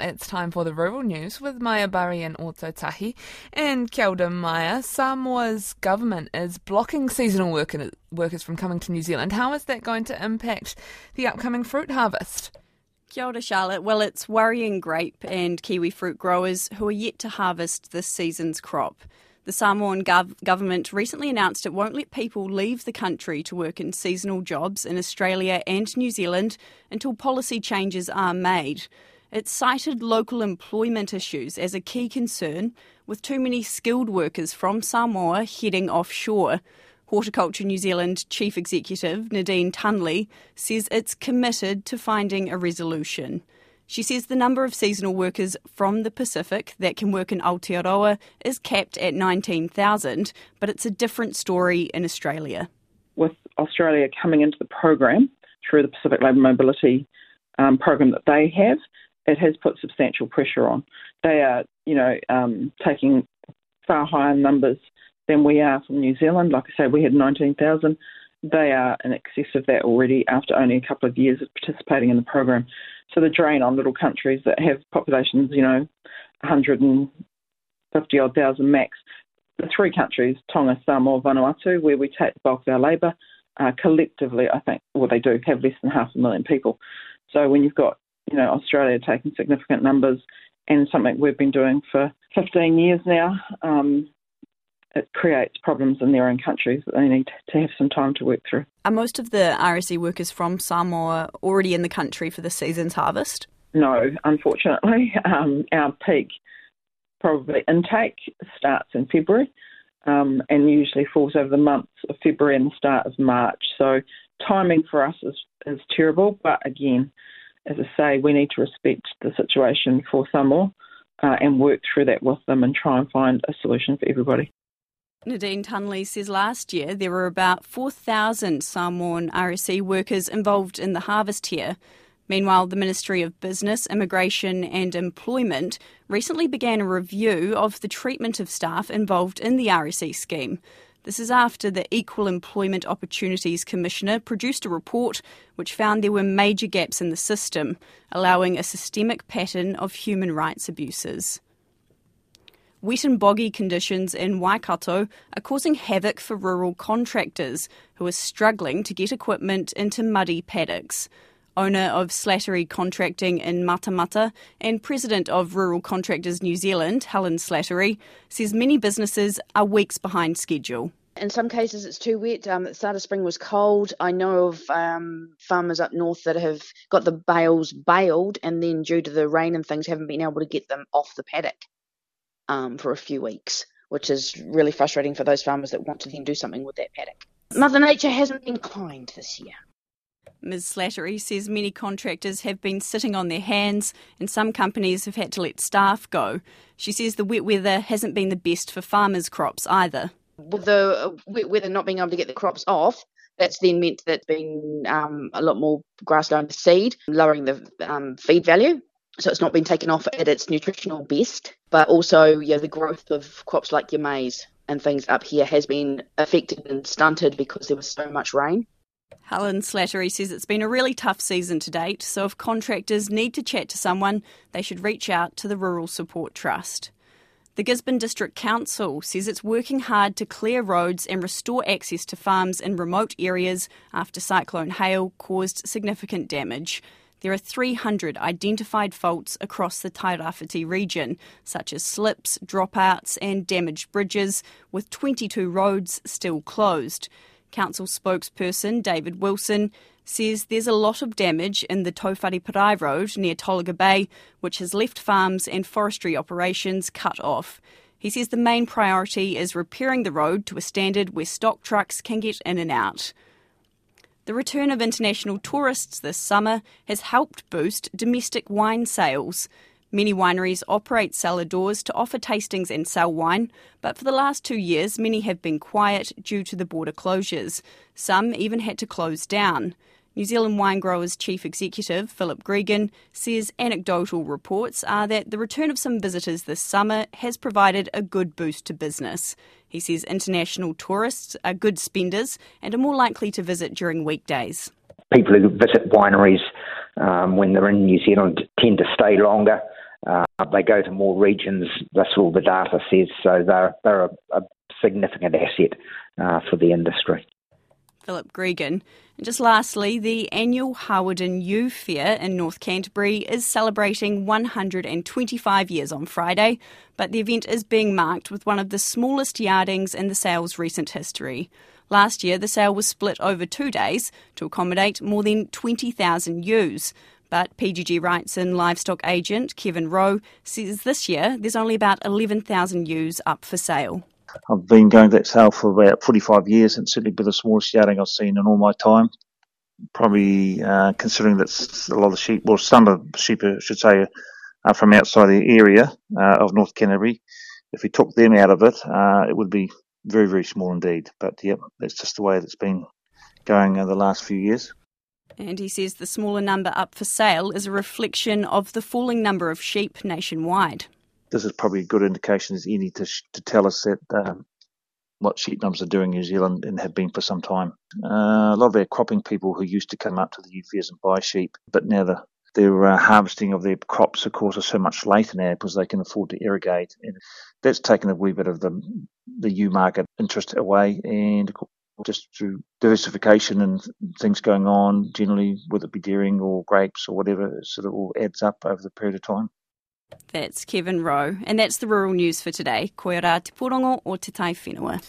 It's time for the rural news with Maja Burry and Ōtautahi. And kia Maja. Samoa's government is blocking seasonal worker, workers from coming to New Zealand. How is that going to impact the upcoming fruit harvest? Kia ora, Charlotte. Well, it's worrying grape and kiwi fruit growers who are yet to harvest this season's crop. The Samoan gov- government recently announced it won't let people leave the country to work in seasonal jobs in Australia and New Zealand until policy changes are made. It cited local employment issues as a key concern, with too many skilled workers from Samoa heading offshore. Horticulture New Zealand Chief Executive Nadine Tunley says it's committed to finding a resolution. She says the number of seasonal workers from the Pacific that can work in Aotearoa is capped at 19,000, but it's a different story in Australia. With Australia coming into the program through the Pacific Labour Mobility um, program that they have, it has put substantial pressure on. They are, you know, um, taking far higher numbers than we are from New Zealand. Like I say, we had 19,000. They are in excess of that already after only a couple of years of participating in the program. So the drain on little countries that have populations, you know, 150 odd thousand max. The three countries, Tonga, Samoa, Vanuatu, where we take the bulk of our labour, uh, collectively, I think, well, they do have less than half a million people. So when you've got you know, Australia taking significant numbers and something we've been doing for 15 years now, um, it creates problems in their own countries that they need to have some time to work through. Are most of the RSE workers from Samoa already in the country for the season's harvest? No, unfortunately. Um, our peak probably intake starts in February um, and usually falls over the months of February and the start of March. So timing for us is, is terrible, but again, as I say, we need to respect the situation for Samoa uh, and work through that with them and try and find a solution for everybody. Nadine Tunley says last year there were about 4,000 Samoan RSE workers involved in the harvest here. Meanwhile, the Ministry of Business, Immigration and Employment recently began a review of the treatment of staff involved in the RSE scheme. This is after the Equal Employment Opportunities Commissioner produced a report which found there were major gaps in the system, allowing a systemic pattern of human rights abuses. Wet and boggy conditions in Waikato are causing havoc for rural contractors who are struggling to get equipment into muddy paddocks. Owner of Slattery Contracting in Matamata and President of Rural Contractors New Zealand, Helen Slattery, says many businesses are weeks behind schedule. In some cases, it's too wet. Um, the start of spring was cold. I know of um, farmers up north that have got the bales baled, and then due to the rain and things, haven't been able to get them off the paddock um, for a few weeks, which is really frustrating for those farmers that want to then do something with that paddock. Mother Nature hasn't been kind this year. Ms. Slattery says many contractors have been sitting on their hands and some companies have had to let staff go. She says the wet weather hasn't been the best for farmers' crops either. With the uh, wet weather not being able to get the crops off, that's then meant that it's been um, a lot more grass going to seed, lowering the um, feed value. So it's not been taken off at its nutritional best, but also yeah, the growth of crops like your maize and things up here has been affected and stunted because there was so much rain. Helen Slattery says it's been a really tough season to date, so if contractors need to chat to someone, they should reach out to the Rural Support Trust. The Gisborne District Council says it's working hard to clear roads and restore access to farms in remote areas after Cyclone Hale caused significant damage. There are 300 identified faults across the Tairāwhiti region, such as slips, dropouts, and damaged bridges, with 22 roads still closed. Council spokesperson David Wilson says there's a lot of damage in the Tauwhareparae Road near Tolaga Bay, which has left farms and forestry operations cut off. He says the main priority is repairing the road to a standard where stock trucks can get in and out. The return of international tourists this summer has helped boost domestic wine sales. Many wineries operate cellar doors to offer tastings and sell wine, but for the last two years, many have been quiet due to the border closures. Some even had to close down. New Zealand Wine Growers Chief Executive Philip Gregan says anecdotal reports are that the return of some visitors this summer has provided a good boost to business. He says international tourists are good spenders and are more likely to visit during weekdays. People who visit wineries um, when they're in New Zealand tend to stay longer Uh, they go to more regions. That's all the data says. So they're they're a, a significant asset uh, for the industry. Philip Gregan. And just lastly, the annual Hawarden Ewe Fair in North Canterbury is celebrating 125 years on Friday, but the event is being marked with one of the smallest yardings in the sale's recent history. Last year, the sale was split over two days to accommodate more than 20,000 ewes. But PGG Wrightson livestock agent Kevin Rowe says this year there's only about 11,000 ewes up for sale. I've been going to that sale for about 45 years and certainly been the smallest yarding I've seen in all my time. Probably uh, considering that a lot of sheep, well, some of the sheep, I should say, are from outside the area uh, of North Canterbury. If we took them out of it, uh, it would be very, very small indeed. But yep, that's just the way that's been going over the last few years. And he says the smaller number up for sale is a reflection of the falling number of sheep nationwide. This is probably a good indication as any to, to tell us that um, what sheep numbers are doing in New Zealand and have been for some time. Uh, a lot of our cropping people who used to come up to the youth fairs and buy sheep, but now the their uh, harvesting of their crops, of course, are so much later now because they can afford to irrigate, and that's taken a wee bit of the the ewe market interest away, and just through diversification and things going on, generally, whether it be dairying or grapes or whatever, it sort of all adds up over the period of time. That's Kevin Rowe, and that's the rural news for today. Koe te porongo o te tai whenua.